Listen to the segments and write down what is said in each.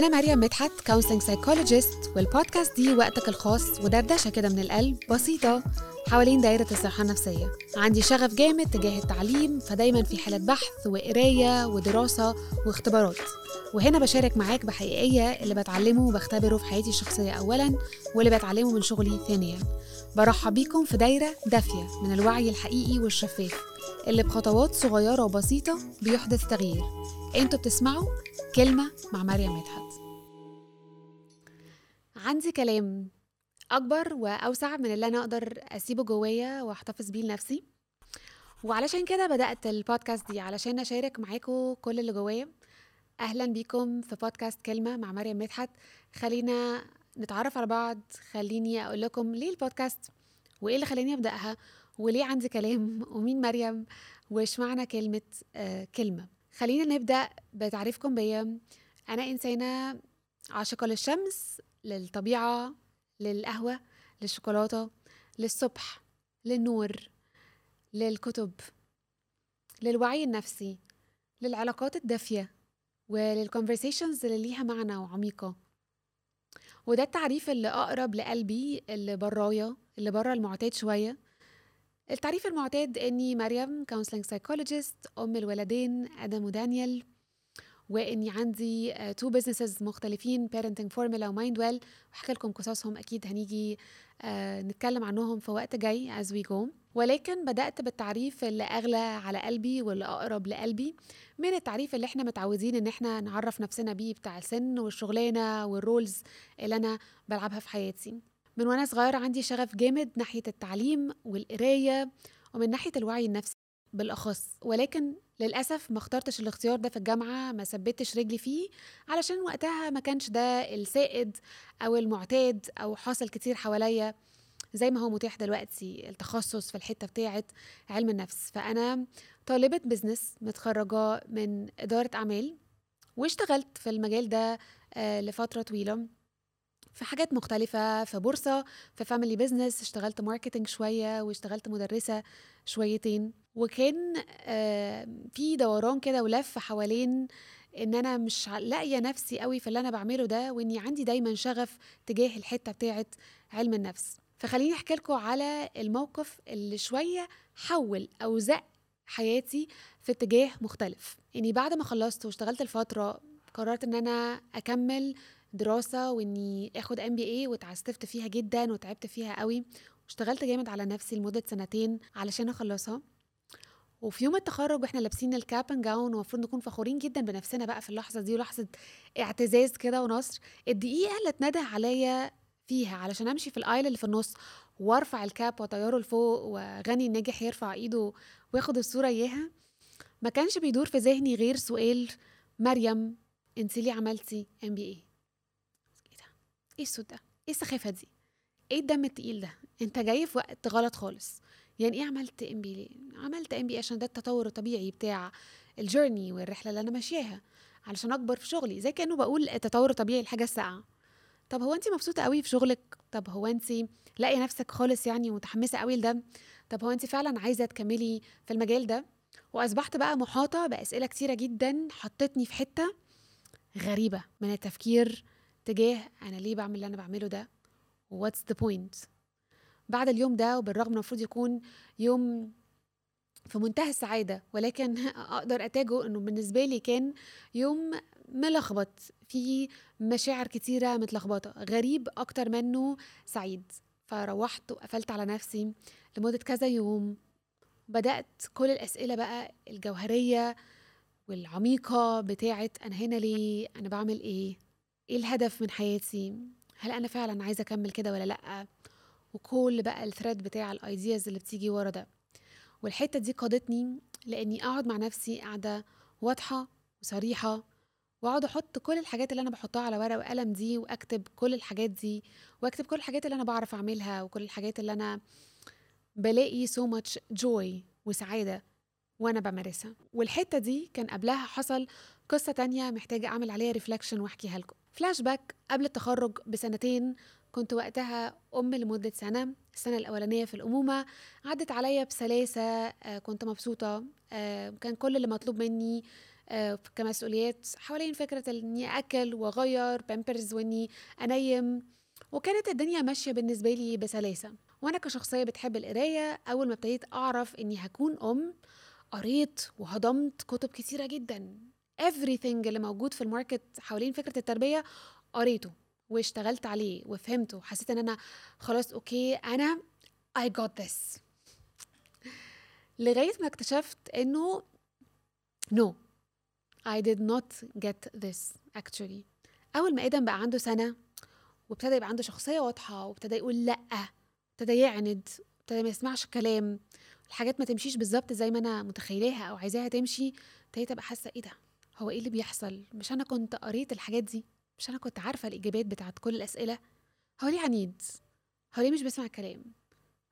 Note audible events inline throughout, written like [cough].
أنا مريم مدحت counseling psychologist والبودكاست دي وقتك الخاص ودردشة كده من القلب بسيطة حوالين دايرة الصحة النفسية. عندي شغف جامد تجاه التعليم فدايما في حالة بحث وقراية ودراسة واختبارات. وهنا بشارك معاك بحقيقية اللي بتعلمه وبختبره في حياتي الشخصية أولا واللي بتعلمه من شغلي ثانيا. برحب بيكم في دايرة دافية من الوعي الحقيقي والشفاف اللي بخطوات صغيرة وبسيطة بيحدث تغيير. أنتوا بتسمعوا كلمة مع مريم مدحت. عندي كلام أكبر وأوسع من اللي أنا أقدر أسيبه جوايا وأحتفظ بيه لنفسي. وعلشان كده بدأت البودكاست دي علشان أشارك معاكم كل اللي جوايا. أهلا بيكم في بودكاست كلمة مع مريم مدحت. خلينا نتعرف على بعض. خليني أقول لكم ليه البودكاست وإيه اللي خلاني أبدأها وليه عندي كلام ومين مريم وإيش معنى كلمة آه كلمة. خلينا نبدأ بتعريفكم بيا أنا إنسانة عاشقة للشمس للطبيعة للقهوة للشوكولاتة للصبح للنور للكتب للوعي النفسي للعلاقات الدافية وللكونفرسيشنز اللي ليها معنى وعميقة. وده التعريف اللي أقرب لقلبي اللي برايا اللي برا المعتاد شوية. التعريف المعتاد أني مريم counseling psychologist أم الولدين آدم ودانيال وأني عندي two uh, businesses مختلفين Parenting Formula و Mind Well وحكي لكم قصصهم أكيد هنيجي uh, نتكلم عنهم في وقت جاي as we go. ولكن بدأت بالتعريف اللي أغلى على قلبي واللي اقرب لقلبي من التعريف اللي إحنا متعودين إن إحنا نعرف نفسنا بيه بتاع السن والشغلانة وال roles اللي أنا بلعبها في حياتي. من وأنا صغيرة عندي شغف جامد ناحية التعليم والقراية ومن ناحية الوعي النفسي بالأخص. ولكن للأسف ما اخترتش الاختيار ده في الجامعة ما ثبتش رجلي فيه علشان وقتها ما كانش ده السائد أو المعتاد أو حاصل كتير حواليا زي ما هو متاح دلوقتي التخصص في الحتة بتاعة علم النفس. فأنا طالبة بزنس متخرجة من إدارة أعمال واشتغلت في المجال ده لفترة طويلة. في حاجات مختلفة في بورصة في family business اشتغلت marketing شوية واشتغلت مدرسة شويتين. وكان في دوران كده ولف حوالين إن أنا مش لاقية نفسي قوي في اللي أنا بعمله ده وإني عندي دايما شغف تجاه الحتة بتاعه علم النفس. فخليني أحكي لكم على الموقف اللي شوية حول أو زق حياتي في اتجاه مختلف. اني بعد ما خلصت واشتغلت الفترة قررت إن أنا أكمل دراسة وإني آخد MBA فيها جدا وتعبت فيها قوي. واشتغلت جامد على نفسي لمدة سنتين علشان أخلصها. وفي يوم التخرج وإحنا لابسين ال cap and gown ومفروض نكون فخورين جدا بنفسنا بقى في اللحظة دي ولحظة اعتزاز كده ونصر الدقيقة اللي اتنده عليا فيها علشان أمشي في ال aisle اللي في النص وأرفع ال cap وأطيره لفوق وكإني الناجح يرفع إيده وياخد الصورة إياها. ما كانش بيدور في ذهني غير سؤال مريم انت ليه عملتي MBA إيه الصوت ده؟ إيه السخافة دي؟ إيه الدم التقيل ده؟ انت جاي في وقت غلط خالص. يعني إيه عملت MBA ليه؟ عملت MBA عشان ده التطور الطبيعي بتاع ال journey والرحلة اللي أنا ماشياها علشان أكبر في شغلي. زي كأنه بقول التطور الطبيعي الحاجة الساقعه طب هو انت مبسوطة قوي في شغلك؟ طب هو انت لاقية نفسك خالص يعني متحمسه قوي لده؟ طب هو انت فعلا عايزة تكملي في المجال ده؟ وأصبحت بقى محاطة بأسئلة كتيرة جدا حطتني في حتة غريبة من التفكير تجاه أنا ليه بعمل اللي أنا بعمله ده؟ what's the point بعد اليوم ده وبالرغم المفروض يكون يوم في منتهى السعادة ولكن [laughs] أقدر أتاجه إنه بالنسبة لي كان يوم ملخبط فيه مشاعر كتيرة متلخبطة غريب أكتر منه سعيد. فروحت وقفلت على نفسي لمدة كذا يوم بدأت كل الأسئلة بقى الجوهرية والعميقة بتاعت أنا هنا ليه؟ أنا بعمل إيه؟ إيه الهدف من حياتي؟ هل أنا فعلا عايزة أكمل كده ولا لأ؟ وكل بقى ال thread بتاع ال ideas اللي بتيجي ورا ده. والحتة دي قادتني لإني أقعد مع نفسي قاعدة واضحة وصريحة وأقعد أحط كل الحاجات اللي أنا بحطها على ورقة وقلم دي وأكتب كل الحاجات دي وأكتب كل الحاجات اللي أنا بعرف أعملها وكل الحاجات اللي أنا بلاقي so much joy وسعادة وأنا بمارسها. والحتة دي كان قبلها حصل قصة تانية محتاجة أعمل عليها reflection وأحكيها لكم. فلاش باك قبل التخرج بسنتين. كنت وقتها أم لمدة سنة. السنة الأولانية في الأمومة. عدت عليا بسلاسة. كنت مبسوطة. كان كل اللي مطلوب مني آه، كمسؤوليات. حوالين فكرة إني أكل وأغير بامبرز وإني أنيم. وكانت الدنيا ماشية بالنسبة لي بسلاسة. وأنا كشخصية بتحب القراية أول ما ابتديت أعرف إني هكون أم قريت وهضمت كتب كتيرة جدا. Everything اللي موجود في ال market حوالين فكرة التربية قريته واشتغلت عليه وفهمته وحسيت إن أنا خلاص أوكي أنا I got this. لغاية ما اكتشفت إنه no I did not get this actually. أول ما آدم بقى عنده سنة وابتدى يبقى عنده شخصية واضحة وابتدى يقول لأ ابتدى يعند ابتدى ما يسمعش كلام الحاجات ما تمشيش بالظبط زي ما أنا متخيلاها أو عايزاها تمشي ابتديت أبقى حاسة إيه ده؟ هو إيه اللي بيحصل؟ مش أنا كنت قريت الحاجات دي؟ مش أنا كنت عارفة الإجابات بتاعت كل الأسئلة؟ هو ليه عنيد؟ هو ليه مش بيسمع الكلام؟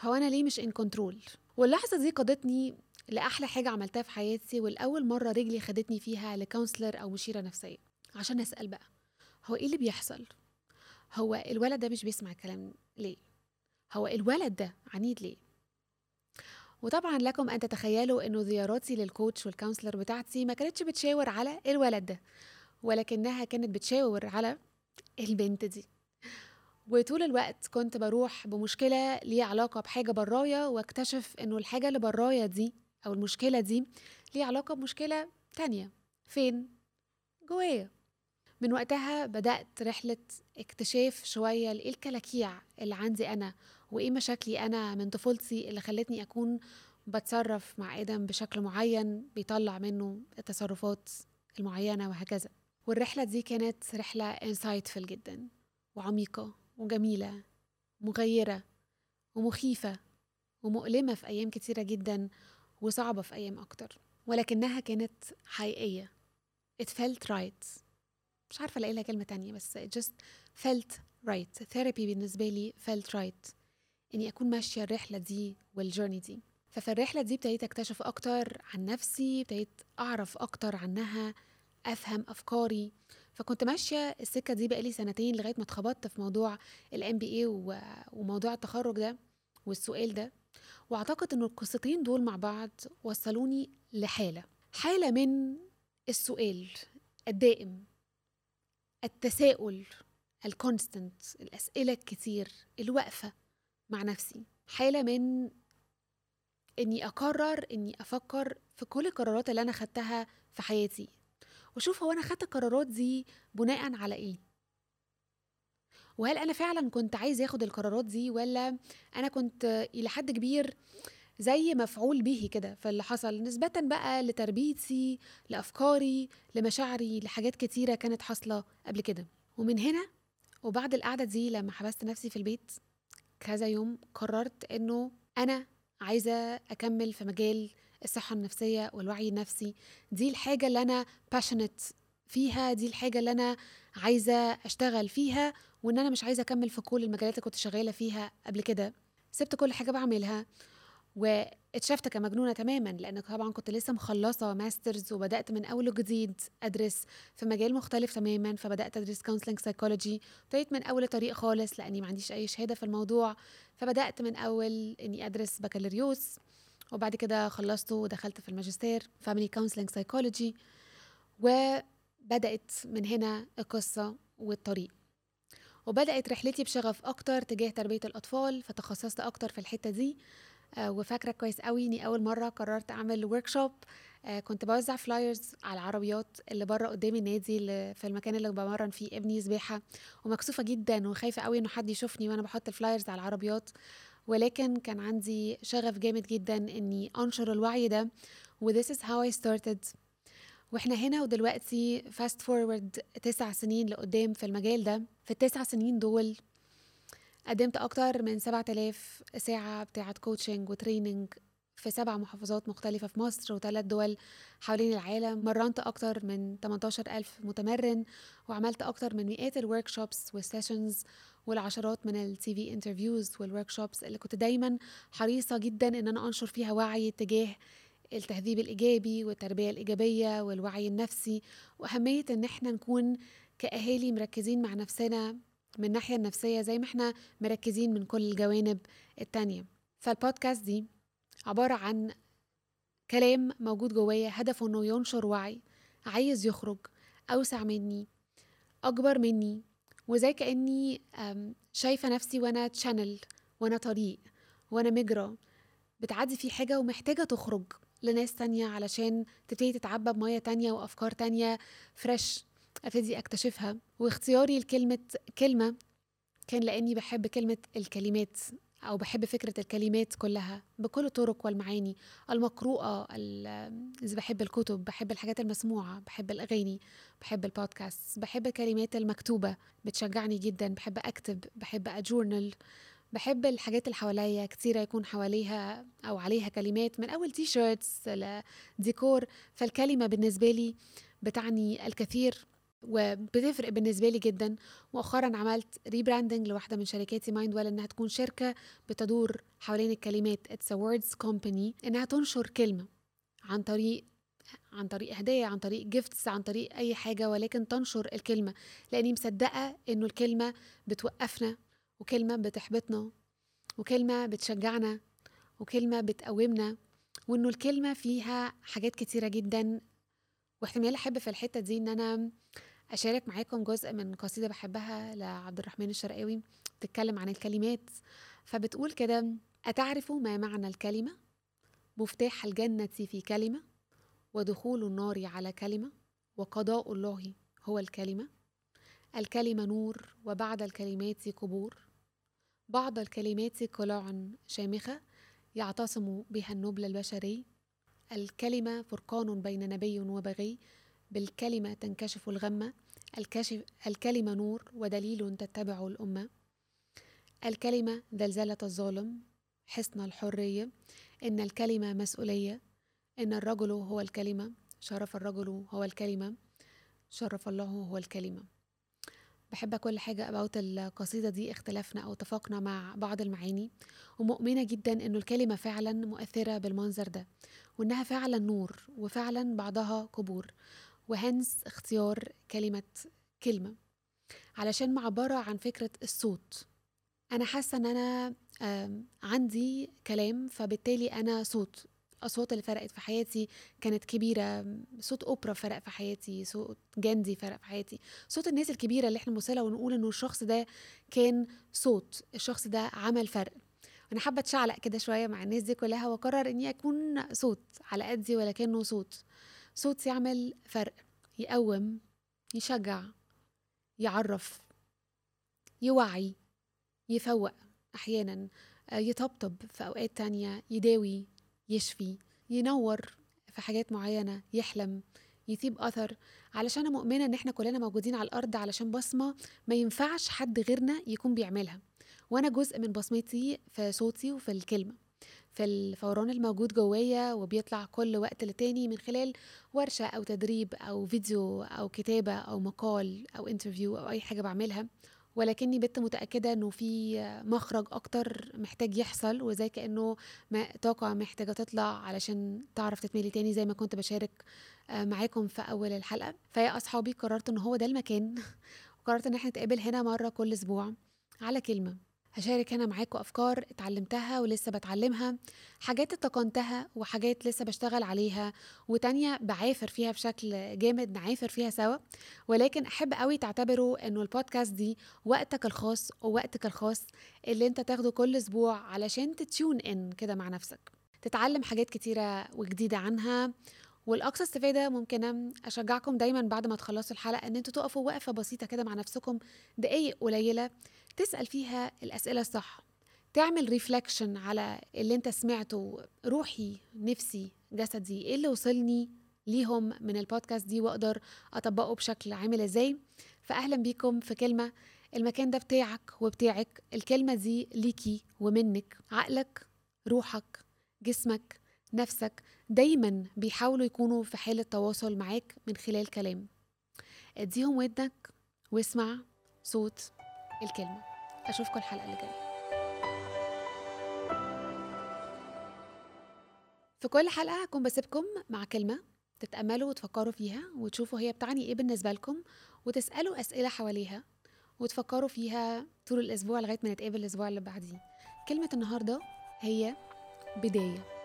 هو أنا ليه مش in control واللحظة دي قادتني لأحلى حاجة عملتها في حياتي ولأول مرة رجلي خدتني فيها ل counselor أو مشيرة نفسية. عشان أسأل بقى هو إيه اللي بيحصل؟ هو الولد ده مش بيسمع الكلام ليه؟ هو الولد ده عنيد ليه؟ وطبعا لكم أن تتخيلوا أنه زياراتي لل coach وال counselor بتاعتي ما كانتش بتشاور على الولد ده ولكنها كانت بتشاور على البنت دي. وطول الوقت كنت بروح بمشكلة ليها علاقة بحاجة برايا واكتشف إنه الحاجة اللي برايا دي أو المشكلة دي ليها علاقة بمشكلة تانية. فين؟ جوايا. من وقتها بدأت رحلة اكتشاف شوية لإيه الكلاكيع اللي عندي أنا وإيه مشاكلي أنا من طفولتي اللي خلتني أكون بتصرف مع آدم بشكل معين بيطلع منه التصرفات المعينة وهكذا. والرحلة دي كانت رحلة انسايتفل جدا وعميقة وجميلة مغيرة ومخيفة ومؤلمة في أيام كتيرة جدا وصعبة في أيام أكتر ولكنها كانت حقيقية. It felt right. مش عارفة ألاقي لها كلمة تانية بس it just felt right. Therapy بالنسبة لي felt right. إني أكون ماشية الرحلة دي والجورني دي. ففي الرحلة دي ابتديت أكتشف أكتر عن نفسي ابتديت أعرف أكتر عنها أفهم أفكاري. فكنت ماشية السكة دي بقالي سنتين لغاية ما اتخبطت في موضوع ال MBA وموضوع التخرج ده والسؤال ده. وأعتقد إن القصتين دول مع بعض وصلوني لحالة. حالة من السؤال الدائم. التساؤل ال constant الأسئلة الكتير الوقفة مع نفسي. حالة من إني أقرر إني أفكر في كل القرارات اللي أنا خدتها في حياتي. وأشوف هو أنا خدت القرارات دي بناء على إيه؟ وهل أنا فعلا كنت عايز اخد القرارات دي ولا أنا كنت إلى حد كبير زي مفعول به كده. فاللي حصل نسبة بقى لتربيتي لأفكاري لمشاعري لحاجات كتيرة كانت حاصلة قبل كده. ومن هنا وبعد القعدة دي لما حبست نفسي في البيت كذا يوم قررت إنه أنا عايزة أكمل في مجال الصحة النفسية والوعي النفسي. دي الحاجة اللي أنا passionate فيها دي الحاجة اللي أنا عايزة أشتغل فيها وإن أنا مش عايزة أكمل في كل المجالات اللي كنت شغالة فيها قبل كده. سبت كل حاجة بعملها. واتشفت كمجنونة تماما لأن طبعا كنت لسه مخلصة ماسترز وبدأت من أول وجديد أدرس في مجال مختلف تماما فبدأت أدرس counseling psychology ابتديت من أول طريق خالص لأني ما عنديش أي شهادة في الموضوع. فبدأت من أول إني أدرس بكالوريوس وبعد كده خلصته ودخلت في الماجستير family counseling psychology وبدأت من هنا القصة والطريق. وبدأت رحلتي بشغف أكتر تجاه تربية الأطفال فتخصصت أكتر في الحتة دي. آه وفاكرة كويس قوي إني أول مرة قررت أعمل work آه كنت بوزع flyers على العربيات اللي بره قدام النادي اللي في المكان اللي بمرن فيه ابني سباحة ومكسوفة جدا وخايفة قوي إنه حد يشوفني وأنا بحط ال flyers على العربيات. ولكن كان عندي شغف جامد جدا إني أنشر الوعي ده و this is how I started. وإحنا هنا ودلوقتي fast forward تسع سنين لقدام في المجال ده. في التسع سنين دول قدمت أكتر من 7000 ساعة بتاعة coaching و training في سبع محافظات مختلفة في مصر وثلاث دول حوالين العالم. مرنت أكتر من 18 ألف متمرن وعملت أكتر من مئات ال workshops وال sessions والعشرات من ال TV interviews وال workshops اللي كنت دايما حريصة جدا إن أنا أنشر فيها وعي تجاه التهذيب الإيجابي والتربية الإيجابية والوعي النفسي. وأهمية إن إحنا نكون كأهالي مركزين مع نفسنا من الناحية النفسية زي ما إحنا مركزين من كل الجوانب التانية. فالبودكاست دي عبارة عن كلام موجود جوايا هدفه إنه ينشر وعي عايز يخرج أوسع مني أكبر مني وزي كأني شايفة نفسي وأنا channel وأنا طريق وأنا مجرى. بتعدي فيه حاجة ومحتاجة تخرج لناس تانية علشان تبتدي تتعبى بمية تانية وأفكار تانية fresh أبتدي أكتشفها. واختياري لكلمة كلمة كان لأني بحب كلمة الكلمات أو بحب فكرة الكلمات كلها بكل الطرق والمعاني المقروءة إذا بحب الكتب بحب الحاجات المسموعة بحب الأغاني بحب البودكاست بحب الكلمات المكتوبة بتشجعني جدا بحب أكتب بحب أ journal بحب الحاجات اللي حواليا كتيرة يكون حواليها أو عليها كلمات من أول t-shirts لديكور فالكلمة بالنسبة لي بتعني الكثير. وبتفرق بالنسبة لي جدا. مؤخرا عملت rebranding لواحدة من شركاتي Mind Well إنها تكون شركة بتدور حوالين الكلمات it's words company إنها تنشر كلمة عن طريق عن طريق هدايا عن طريق gifts عن طريق أي حاجة ولكن تنشر الكلمة. لأني مصدقة إنه الكلمة بتوقفنا وكلمة بتحبطنا وكلمة بتشجعنا وكلمة بتقومنا وإنه الكلمة فيها حاجات كتيرة جدا. واحتمال أحب في الحتة دي إن أنا أشارك معاكم جزء من قصيدة بحبها لعبد الرحمن الشرقاوي بتتكلم عن الكلمات. فبتقول كده أتعرف ما معنى الكلمة؟ مفتاح الجنة في كلمة ودخول النار على كلمة وقضاء الله هو الكلمة. الكلمة نور وبعد الكلمات قبور. بعض الكلمات قلاع شامخة يعتصم بها النبل البشري. الكلمة فرقان بين نبي وبغي. بالكلمة تنكشف الغمة الكشف الكلمة نور ودليل تتبع الأمة. الكلمة زلزلة الظالم حصن الحرية. إن الكلمة مسؤولية. إن الرجل هو الكلمة. شرف الرجل هو الكلمة. شرف الله هو الكلمة. بحب كل حاجة أبوت القصيدة دي اختلفنا أو اتفقنا مع بعض المعاني. ومؤمنة جدا إنه الكلمة فعلا مؤثرة بالمنظر ده وإنها فعلا نور وفعلا بعضها قبور. وهنس اختيار كلمة كلمة. علشان معبرة عن فكرة الصوت. أنا حاسة إن أنا عندي كلام فبالتالي أنا صوت. الأصوات اللي فرقت في حياتي كانت كبيرة. صوت أوبرا فرق في حياتي صوت جاندي فرق في حياتي. صوت الناس الكبيرة اللي إحنا نبصلها ونقول إنه الشخص ده كان صوت الشخص ده عمل فرق. أنا حابة أتشعلق كده شوية مع الناس دي كلها وأقرر إني أكون صوت على قدي ولكنه صوت. صوت يعمل فرق يقوم يشجع يعرف يوعي يفوق أحيانا آه، يطبطب في أوقات تانية يداوي يشفي ينور في حاجات معينة يا إما يسيب أثر. علشان أنا مؤمنة إن إحنا كلنا موجودين على الأرض علشان بصمة ما ينفعش حد غيرنا يكون بيعملها. وأنا جزء من بصمتي في صوتي وفي الكلمة. في الفوران الموجود جوايا وبيطلع كل وقت لتاني من خلال ورشة أو تدريب أو فيديو أو كتابة أو مقال أو interview أو أي حاجة بعملها. ولكني بقيت متأكدة إنه في مخرج أكتر محتاج يحصل وزي كأنه طاقة محتاجة تطلع علشان تعرف تتملي تاني زي ما كنت بشارك آه، معاكم في أول الحلقة. فيا أصحابي قررت إن هو ده المكان. [laughs] وقررت إن إحنا نتقابل هنا مرة كل أسبوع على كلمة. هشارك هنا معاكم أفكار اتعلمتها ولسه بتعلمها حاجات اتقنتها وحاجات لسه بشتغل عليها وتانية بعافر فيها بشكل جامد نعافر فيها سوا. ولكن أحب قوي تعتبروا إنه البودكاست دي وقتك الخاص ووقتك الخاص اللي أنت تاخده كل أسبوع علشان تتيون إن كده مع نفسك. تتعلم حاجات كتيرة وجديدة عنها. والأقصى استفادة ممكن أشجعكم دايما بعد ما تخلصوا الحلقة إن أنتوا تقفوا وقفة بسيطة كده مع نفسكم دقايق قليلة تسأل فيها الأسئلة الصح. تعمل ريفلكشن على اللي انت سمعته روحي نفسي جسدي إيه اللي وصلني ليهم من البودكاست دي وأقدر أطبقه بشكل عامل إزاي؟ فاهلا بيكم في كلمة المكان ده بتاعك وبتاعك الكلمة دي ليكي ومنك. عقلك روحك جسمك نفسك دايما بيحاولوا يكونوا في حالة تواصل معاك من خلال كلام. اديهم ودنك واسمع صوت الكلمة. أشوفكم الحلقة اللي جاية. في كل حلقة هكون بسيبكم مع كلمة تتأملوا وتفكروا فيها وتشوفوا هي بتعني إيه بالنسبة لكم وتسألوا أسئلة حواليها وتفكروا فيها طول الأسبوع لغاية ما نتقابل الأسبوع اللي بعديه. كلمة النهاردة هي بداية.